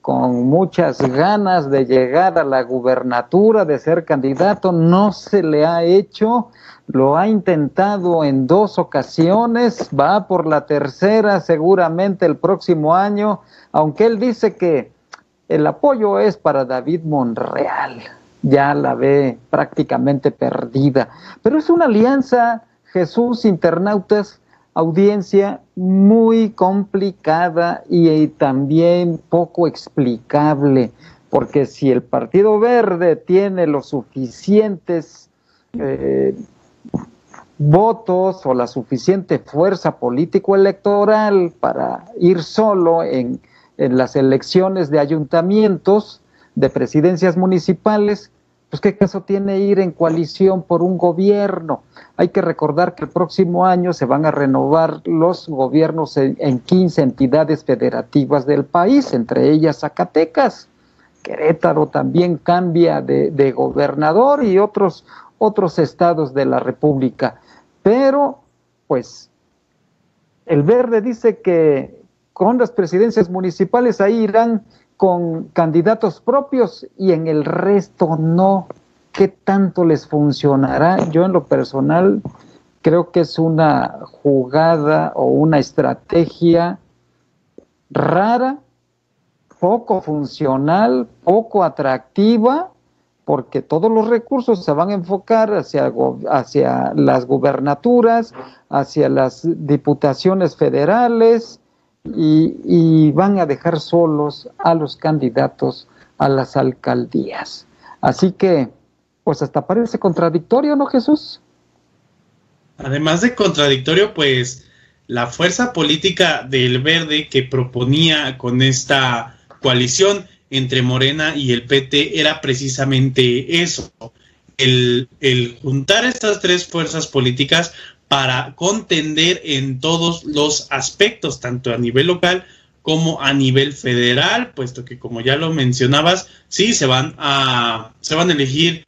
con muchas ganas de llegar a la gubernatura, de ser candidato, no se le ha hecho, lo ha intentado en dos ocasiones, va por la tercera seguramente el próximo año, aunque él dice que el apoyo es para David Monreal, ya la ve prácticamente perdida, pero es una alianza, Jesús, internautas, audiencia muy complicada y, también poco explicable, porque si el Partido Verde tiene los suficientes eh, votos o la suficiente fuerza político-electoral para ir solo en en las elecciones de ayuntamientos, de presidencias municipales, pues qué caso tiene ir en coalición por un gobierno. Hay que recordar que el próximo año se van a renovar los gobiernos en, 15 entidades federativas del país, entre ellas Zacatecas. Querétaro también cambia de, de gobernador y otros, otros estados de la República. Pero, pues, el verde dice que con las presidencias municipales ahí irán con candidatos propios y en el resto no. ¿Qué tanto les funcionará? Yo en lo personal creo que es una jugada o una estrategia rara, poco funcional, poco atractiva, porque todos los recursos se van a enfocar hacia, hacia las gubernaturas, hacia las diputaciones federales, y, van a dejar solos a los candidatos a las alcaldías. Así que, pues hasta parece contradictorio, ¿no, Jesús? Además de contradictorio, pues la fuerza política del verde que proponía con esta coalición entre Morena y el PT era precisamente eso, el, el juntar estas tres fuerzas políticas para contender en todos los aspectos, tanto a nivel local como a nivel federal, puesto que como ya lo mencionabas, sí se van a se van a elegir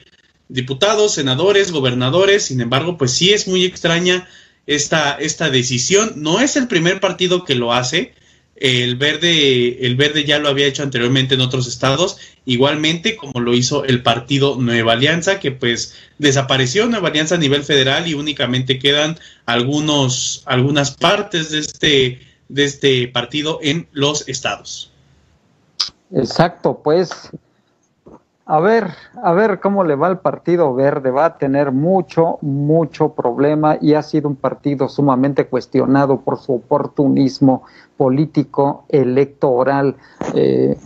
diputados, senadores, gobernadores, sin embargo, pues sí es muy extraña esta esta decisión, no es el primer partido que lo hace, el verde, el verde ya lo había hecho anteriormente en otros estados, igualmente como lo hizo el partido Nueva Alianza, que pues desapareció Nueva Alianza a nivel federal y únicamente quedan algunos, algunas partes de este, de este partido en los estados. Exacto, pues a ver, a ver cómo le va al Partido Verde. Va a tener mucho, mucho problema y ha sido un partido sumamente cuestionado por su oportunismo político electoral. Eh,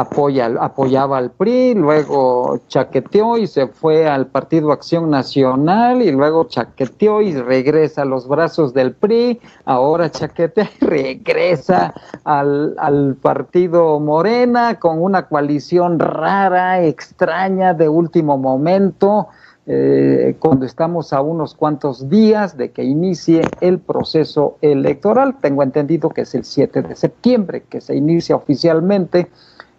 apoya, apoyaba al PRI, luego chaqueteó y se fue al Partido Acción Nacional y luego chaqueteó y regresa a los brazos del PRI, ahora chaquetea y regresa al, al Partido Morena con una coalición rara, extraña, de último momento. Eh, cuando estamos a unos cuantos días de que inicie el proceso electoral. Tengo entendido que es el 7 de septiembre que se inicia oficialmente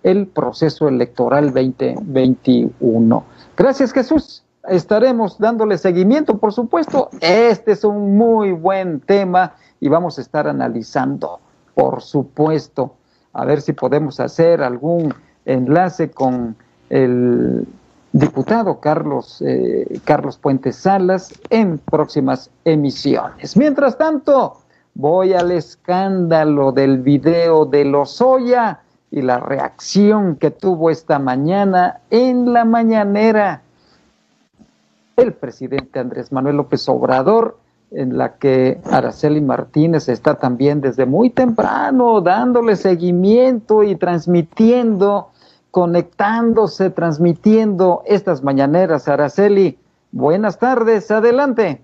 el proceso electoral 2021. Gracias Jesús. Estaremos dándole seguimiento, por supuesto. Este es un muy buen tema y vamos a estar analizando, por supuesto, a ver si podemos hacer algún enlace con el diputado Carlos, eh, Carlos Puentes Salas en próximas emisiones. Mientras tanto, voy al escándalo del video de Lozoya y la reacción que tuvo esta mañana en la mañanera el presidente Andrés Manuel López Obrador, en la que Araceli Martínez está también desde muy temprano dándole seguimiento y transmitiendo conectándose, transmitiendo estas mañaneras. Araceli, buenas tardes, adelante.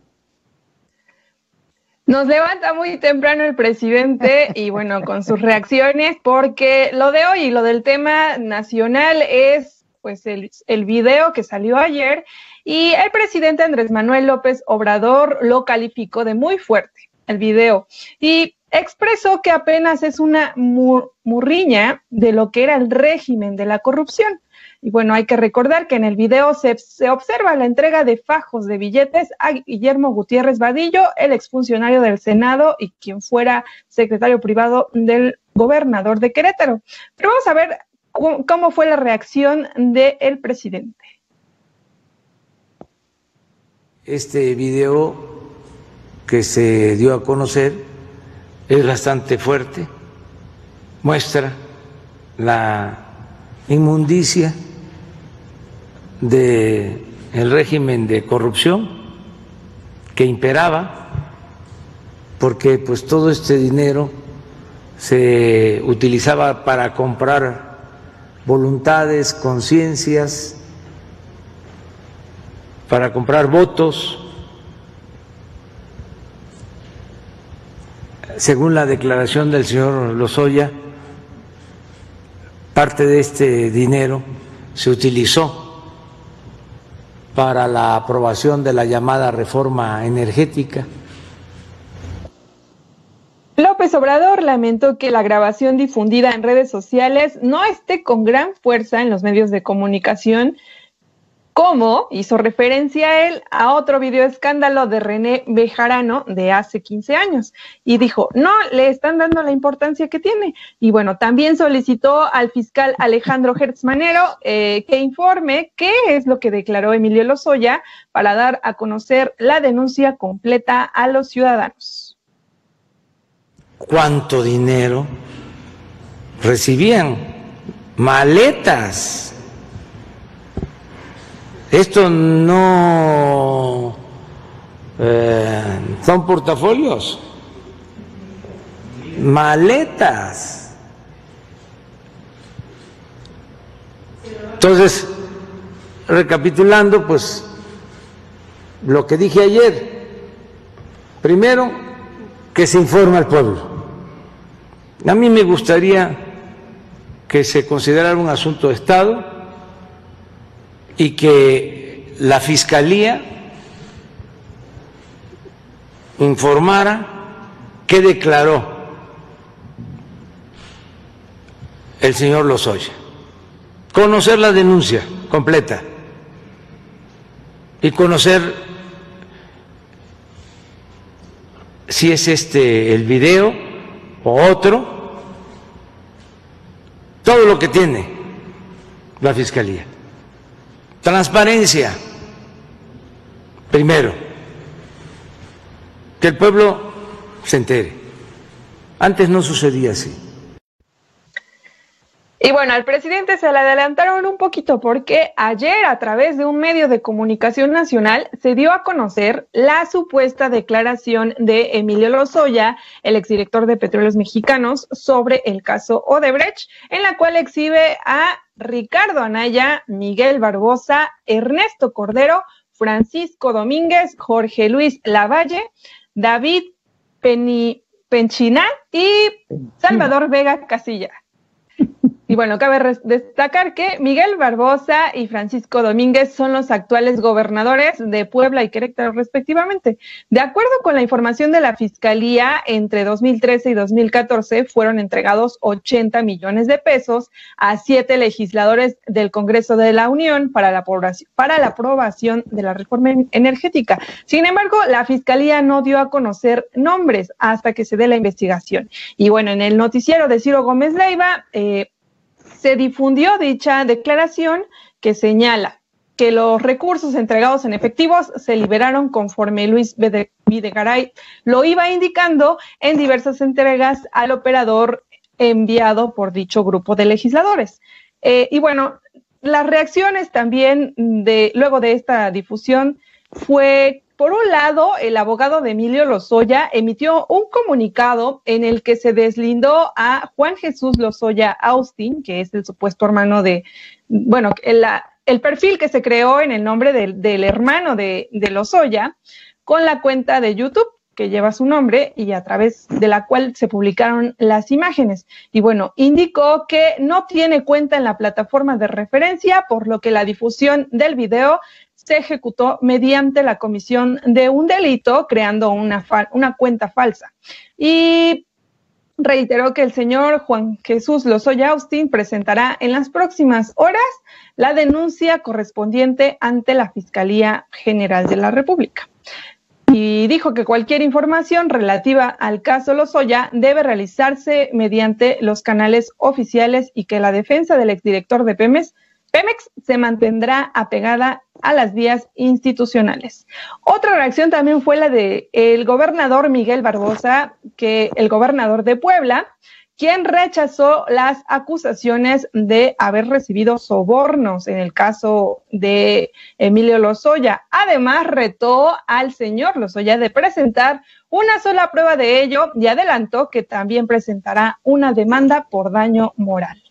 Nos levanta muy temprano el presidente y bueno, con sus reacciones, porque lo de hoy y lo del tema nacional es pues el, el video que salió ayer y el presidente Andrés Manuel López Obrador lo calificó de muy fuerte, el video. Y expresó que apenas es una murriña de lo que era el régimen de la corrupción. Y bueno, hay que recordar que en el video se, se, observa la entrega de fajos de billetes a Guillermo Gutiérrez Vadillo, el exfuncionario del Senado y quien fuera secretario privado del gobernador de Querétaro. Pero vamos a ver cómo, fue la reacción del presidente. Este video que se dio a conocer es bastante fuerte, muestra la inmundicia del el régimen de corrupción que imperaba, porque pues todo este dinero se utilizaba para comprar voluntades, conciencias, para comprar votos, según la declaración del señor Lozoya, parte de este dinero se utilizó para la aprobación de la llamada reforma energética. López Obrador lamentó que la grabación difundida en redes sociales no esté con gran fuerza en los medios de comunicación cómo hizo referencia él a otro video escándalo de René Bejarano de hace 15 años y dijo, no le están dando la importancia que tiene. Y bueno, también solicitó al fiscal Alejandro Hertzmanero eh, que informe qué es lo que declaró Emilio Lozoya para dar a conocer la denuncia completa a los ciudadanos. ¿Cuánto dinero recibían? Maletas esto no eh, son portafolios, maletas. Entonces, recapitulando, pues lo que dije ayer, primero, que se informe al pueblo. A mí me gustaría que se considerara un asunto de Estado y que la Fiscalía informara qué declaró el señor Lozoya. Conocer la denuncia completa y conocer si es este el video o otro, todo lo que tiene la Fiscalía. Transparencia, primero, que el pueblo se entere. Antes no sucedía así. Y bueno, al presidente se le adelantaron un poquito porque ayer a través de un medio de comunicación nacional se dio a conocer la supuesta declaración de Emilio Lozoya, el exdirector de Petróleos Mexicanos, sobre el caso Odebrecht, en la cual exhibe a Ricardo Anaya, Miguel Barbosa, Ernesto Cordero, Francisco Domínguez, Jorge Luis Lavalle, David Peni, Penchina y Salvador Vega Casilla. Y bueno, cabe destacar que Miguel Barbosa y Francisco Domínguez son los actuales gobernadores de Puebla y Querétaro respectivamente. De acuerdo con la información de la Fiscalía, entre 2013 y 2014 fueron entregados 80 millones de pesos a siete legisladores del Congreso de la Unión para la, para la aprobación de la reforma energética. Sin embargo, la Fiscalía no dio a conocer nombres hasta que se dé la investigación. Y bueno, en el noticiero de Ciro Gómez Leiva, eh, se difundió dicha declaración que señala que los recursos entregados en efectivos se liberaron conforme Luis Videgaray lo iba indicando en diversas entregas al operador enviado por dicho grupo de legisladores. Eh, y bueno, las reacciones también de luego de esta difusión fue Por un lado, el abogado de Emilio Lozoya emitió un comunicado en el que se deslindó a Juan Jesús Lozoya Austin, que es el supuesto hermano de, bueno, el, el perfil que se creó en el nombre del, hermano de, de Lozoya, con la cuenta de YouTube que lleva su nombre y a través de la cual se publicaron las imágenes. Y bueno, indicó que no tiene cuenta en la plataforma de referencia, por lo que la difusión del video se ejecutó mediante la comisión de un delito creando una, cuenta falsa. Y reiteró que el señor Juan Jesús Lozoya Austin presentará en las próximas horas la denuncia correspondiente ante la Fiscalía General de la República y dijo que cualquier información relativa al caso Lozoya debe realizarse mediante los canales oficiales y que la defensa del exdirector de Pemex, Pemex se mantendrá apegada a las vías institucionales. Otra reacción también fue la de el gobernador Miguel Barbosa, que el gobernador de Puebla, quien rechazó las acusaciones de haber recibido sobornos en el caso de Emilio Lozoya. Además, retó al señor Lozoya de presentar una sola prueba de ello y adelantó que también presentará una demanda por daño moral.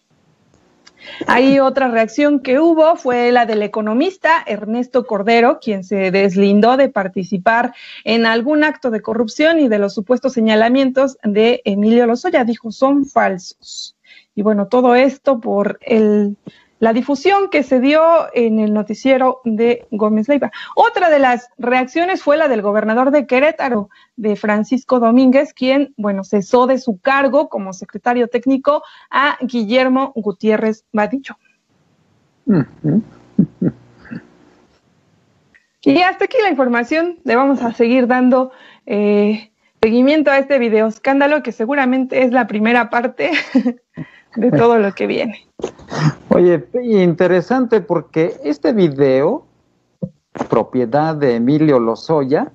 Ahí otra reacción que hubo fue la del economista Ernesto Cordero, quien se deslindó de participar en algún acto de corrupción y de los supuestos señalamientos de Emilio Lozoya. Dijo, son falsos. Y bueno, todo esto por el la difusión que se dio en el noticiero de Gómez Leiva. Otra de las reacciones fue la del gobernador de Querétaro, de Francisco Domínguez, quien, bueno, cesó de su cargo como secretario técnico a Guillermo Gutiérrez Badillo. y hasta aquí la información. Le vamos a seguir dando eh, seguimiento a este video escándalo, que seguramente es la primera parte de todo lo que viene. Oye, interesante porque este video, propiedad de Emilio Lozoya,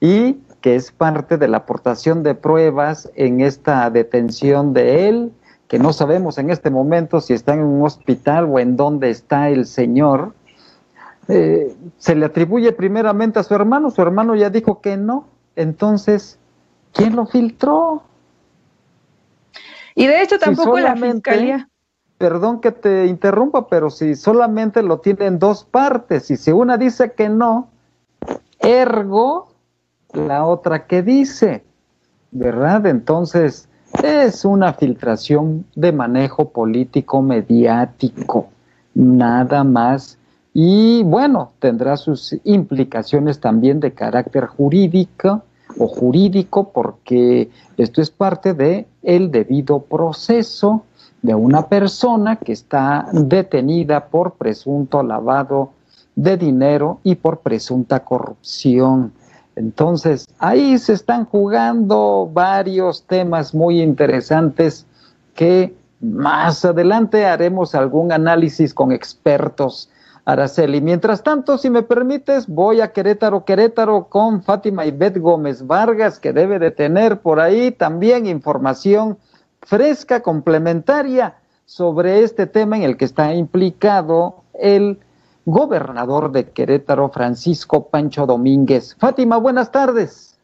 y que es parte de la aportación de pruebas en esta detención de él, que no sabemos en este momento si está en un hospital o en dónde está el señor, eh, se le atribuye primeramente a su hermano, su hermano ya dijo que no, entonces, ¿quién lo filtró? Y de hecho tampoco la fiscalía. Perdón que te interrumpa, pero si solamente lo tiene en dos partes, y si una dice que no, ergo la otra que dice, ¿verdad? Entonces, es una filtración de manejo político mediático, nada más. Y bueno, tendrá sus implicaciones también de carácter jurídico o jurídico porque esto es parte de el debido proceso de una persona que está detenida por presunto lavado de dinero y por presunta corrupción. Entonces, ahí se están jugando varios temas muy interesantes que más adelante haremos algún análisis con expertos Araceli. Mientras tanto, si me permites, voy a Querétaro, Querétaro con Fátima Ibet Gómez Vargas, que debe de tener por ahí también información fresca, complementaria sobre este tema en el que está implicado el gobernador de Querétaro, Francisco Pancho Domínguez. Fátima, buenas tardes.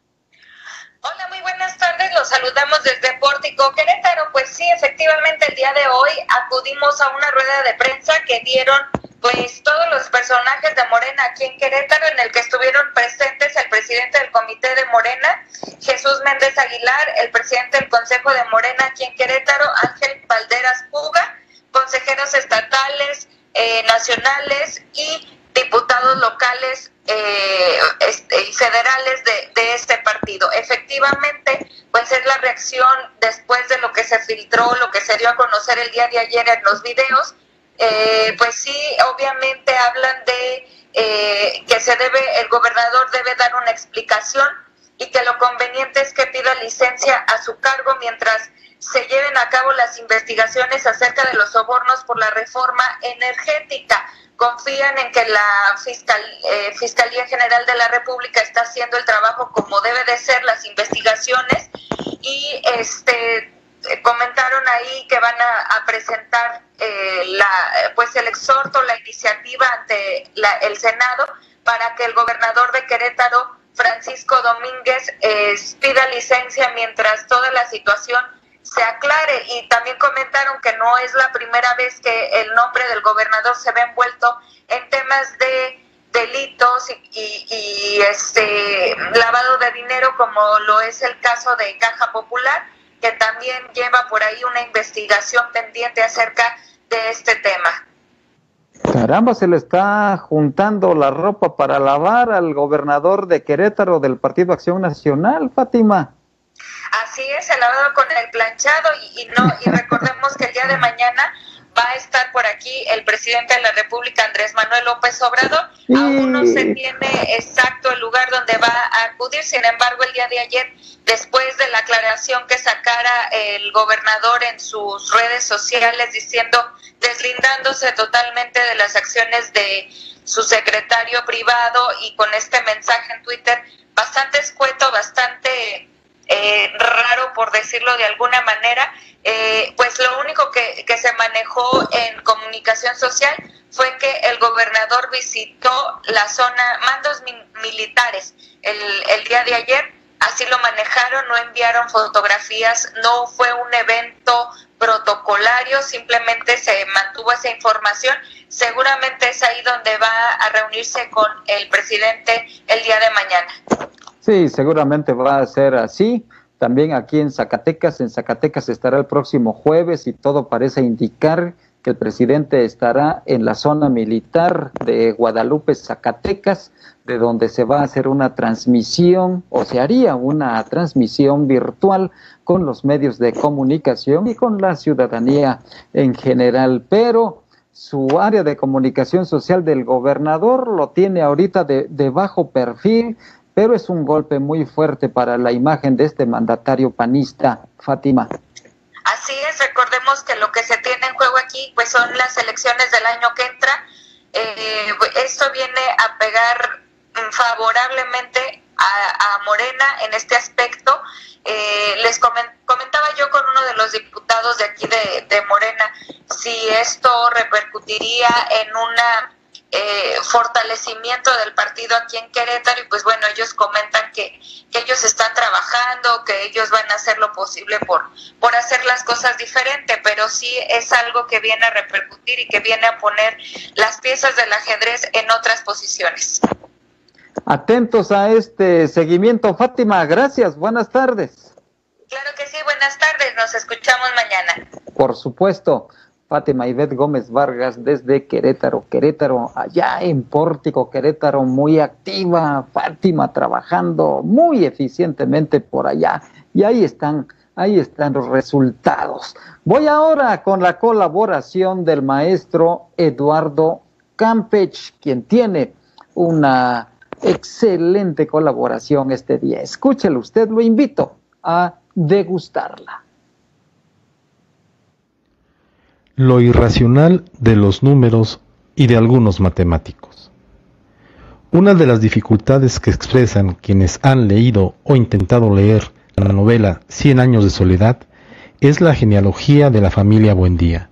Hola, muy buenas tardes. Los saludamos desde Pórtico, Querétaro. Pues sí, efectivamente, el día de hoy acudimos a una rueda de prensa que dieron pues todos los personajes de Morena aquí en Querétaro, en el que estuvieron presentes el presidente del comité de Morena, Jesús Méndez Aguilar, el presidente del Consejo de Morena aquí en Querétaro, Ángel Valderas Puga, consejeros estatales, eh, nacionales y diputados locales eh, este, y federales de, de, este partido. Efectivamente, pues es la reacción después de lo que se filtró, lo que se dio a conocer el día de ayer en los videos, eh, pues sí, obviamente hablan de eh, que se debe, el gobernador debe dar una explicación y que lo conveniente es que pida licencia a su cargo mientras se lleven a cabo las investigaciones acerca de los sobornos por la reforma energética. Confían en que la Fiscal, eh, Fiscalía General de la República está haciendo el trabajo como debe de ser las investigaciones y este comentaron ahí que van a presentar eh, la, pues el exhorto, la iniciativa ante el Senado para que el gobernador de Querétaro, Francisco Domínguez, eh, pida licencia mientras toda la situación se aclare. Y también comentaron que no es la primera vez que el nombre del gobernador se ve envuelto en temas de delitos y, este lavado de dinero como lo es el caso de Caja Popular que también lleva por ahí una investigación pendiente acerca de este tema. Caramba, se le está juntando la ropa para lavar al gobernador de Querétaro del Partido Acción Nacional, Fátima. Así es, el lavado con el planchado y, y no y recordemos que el día de mañana va a estar por aquí el presidente de la República, Andrés Manuel López Obrador. Aún no se tiene exacto el lugar donde va a acudir, sin embargo, el día de ayer, después de la aclaración que sacara el gobernador en sus redes sociales diciendo, deslindándose totalmente de las acciones de su secretario privado y con este mensaje en Twitter, bastante escueto, bastante eh, raro por decirlo de alguna manera, eh, pues lo único que, que, se manejó en comunicación social fue que el gobernador visitó la zona, mandos militares el, el día de ayer, así lo manejaron, no enviaron fotografías, no fue un evento protocolario, simplemente se mantuvo esa información. Seguramente es ahí donde va a reunirse con el presidente el día de mañana. Sí, seguramente va a ser así. También aquí en Zacatecas, en Zacatecas estará el próximo jueves y todo parece indicar que el presidente estará en la zona militar de Guadalupe, Zacatecas, de donde se va a hacer una transmisión o se haría una transmisión virtual con los medios de comunicación y con la ciudadanía en general. Pero su área de comunicación social del gobernador lo tiene ahorita de, de bajo perfil, pero es un golpe muy fuerte para la imagen de este mandatario panista, Fátima. Así es, recordemos que lo que se tiene en juego aquí pues son las elecciones del año que entra. Eh, esto viene a pegar favorablemente a, Morena en este aspecto. Eh, les comentaba yo con uno de los diputados de aquí de, de Morena si esto repercutiría en una eh, fortalecimiento del partido aquí en Querétaro y pues bueno, ellos comentan que, que, ellos están trabajando, que ellos van a hacer lo posible por, por hacer las cosas diferente, pero sí es algo que viene a repercutir y que viene a poner las piezas del ajedrez en otras posiciones. Atentos a este seguimiento, Fátima, gracias, buenas tardes. Claro que sí, buenas tardes, nos escuchamos mañana. Por supuesto. Fátima Ivette Gómez Vargas desde Querétaro, Querétaro, allá en Pórtico, Querétaro, muy activa, Fátima trabajando muy eficientemente por allá. Y ahí están, ahí están los resultados. Voy ahora con la colaboración del maestro Eduardo Campech, quien tiene una excelente colaboración este día. Escúchelo usted, lo invito a degustarla. Lo irracional de los números y de algunos matemáticos. Una de las dificultades que expresan quienes han leído o intentado leer la novela Cien años de soledad es la genealogía de la familia Buendía.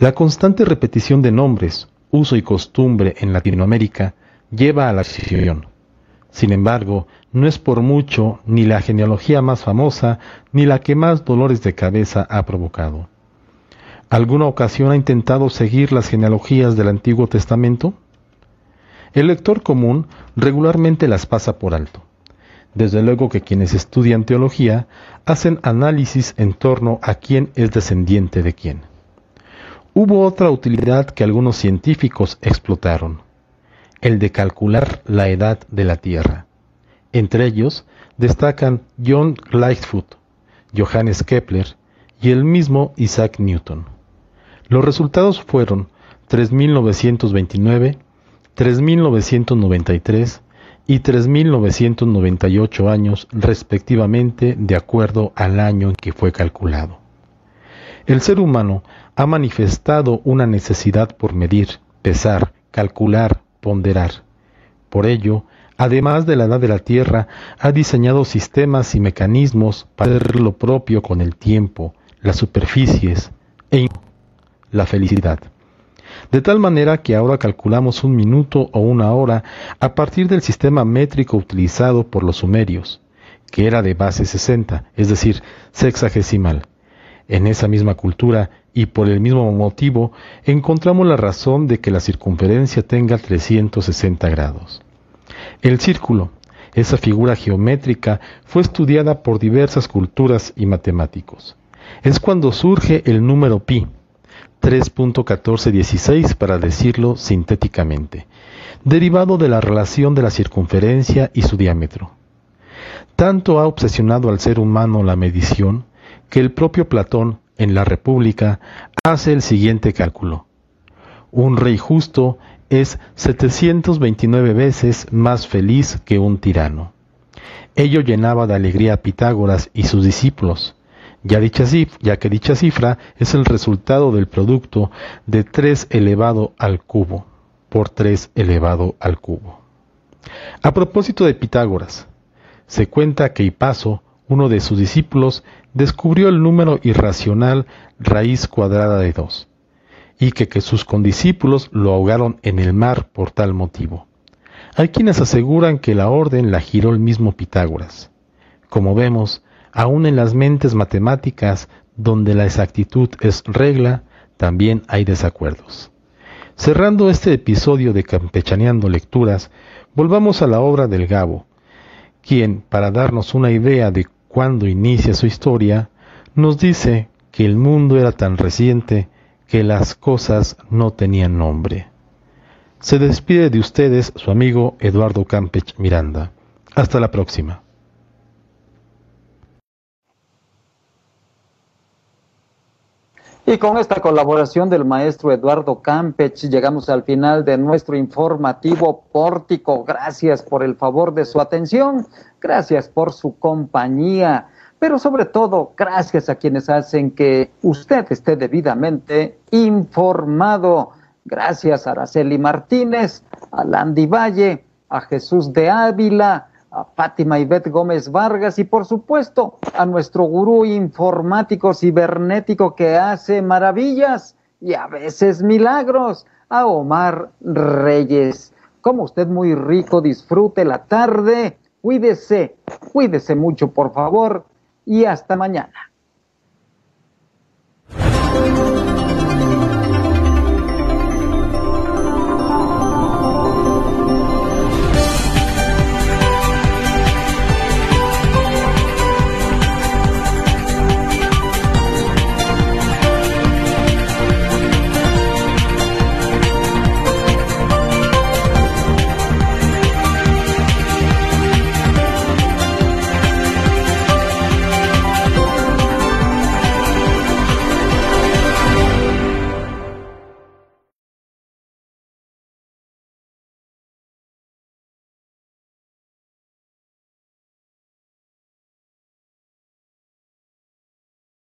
La constante repetición de nombres, uso y costumbre en Latinoamérica lleva a la decisión. Sin embargo, no es por mucho ni la genealogía más famosa ni la que más dolores de cabeza ha provocado. ¿Alguna ocasión ha intentado seguir las genealogías del Antiguo Testamento? El lector común regularmente las pasa por alto. Desde luego que quienes estudian teología hacen análisis en torno a quién es descendiente de quién. Hubo otra utilidad que algunos científicos explotaron, el de calcular la edad de la Tierra. Entre ellos destacan John Lightfoot, Johannes Kepler y el mismo Isaac Newton. Los resultados fueron 3.929, 3.993 y 3.998 años respectivamente de acuerdo al año en que fue calculado. El ser humano ha manifestado una necesidad por medir, pesar, calcular, ponderar. Por ello, además de la edad de la Tierra, ha diseñado sistemas y mecanismos para hacer lo propio con el tiempo, las superficies e la felicidad. De tal manera que ahora calculamos un minuto o una hora a partir del sistema métrico utilizado por los sumerios, que era de base 60, es decir, sexagesimal. En esa misma cultura y por el mismo motivo encontramos la razón de que la circunferencia tenga 360 grados. El círculo, esa figura geométrica, fue estudiada por diversas culturas y matemáticos. Es cuando surge el número pi, 3.1416 para decirlo sintéticamente, derivado de la relación de la circunferencia y su diámetro. Tanto ha obsesionado al ser humano la medición que el propio Platón en la República hace el siguiente cálculo. Un rey justo es 729 veces más feliz que un tirano. Ello llenaba de alegría a Pitágoras y sus discípulos, ya, ya que dicha cifra es el resultado del producto de 3 elevado al cubo por 3 elevado al cubo. A propósito de Pitágoras, se cuenta que Hipaso, uno de sus discípulos, descubrió el número irracional raíz cuadrada de 2, y que, que sus condiscípulos lo ahogaron en el mar por tal motivo. Hay quienes aseguran que la orden la giró el mismo Pitágoras. Como vemos, aun en las mentes matemáticas, donde la exactitud es regla, también hay desacuerdos. Cerrando este episodio de Campechaneando Lecturas, volvamos a la obra del Gabo, quien, para darnos una idea de cuándo inicia su historia, nos dice que el mundo era tan reciente que las cosas no tenían nombre. Se despide de ustedes su amigo Eduardo Campech Miranda. Hasta la próxima. Y con esta colaboración del maestro Eduardo Campech llegamos al final de nuestro informativo pórtico. Gracias por el favor de su atención, gracias por su compañía, pero sobre todo gracias a quienes hacen que usted esté debidamente informado. Gracias a Araceli Martínez, a Landy Valle, a Jesús de Ávila, a Fátima Ivette Gómez Vargas y por supuesto a nuestro gurú informático cibernético que hace maravillas y a veces milagros, a Omar Reyes. Como usted muy rico, disfrute la tarde, cuídese, cuídese mucho por favor y hasta mañana.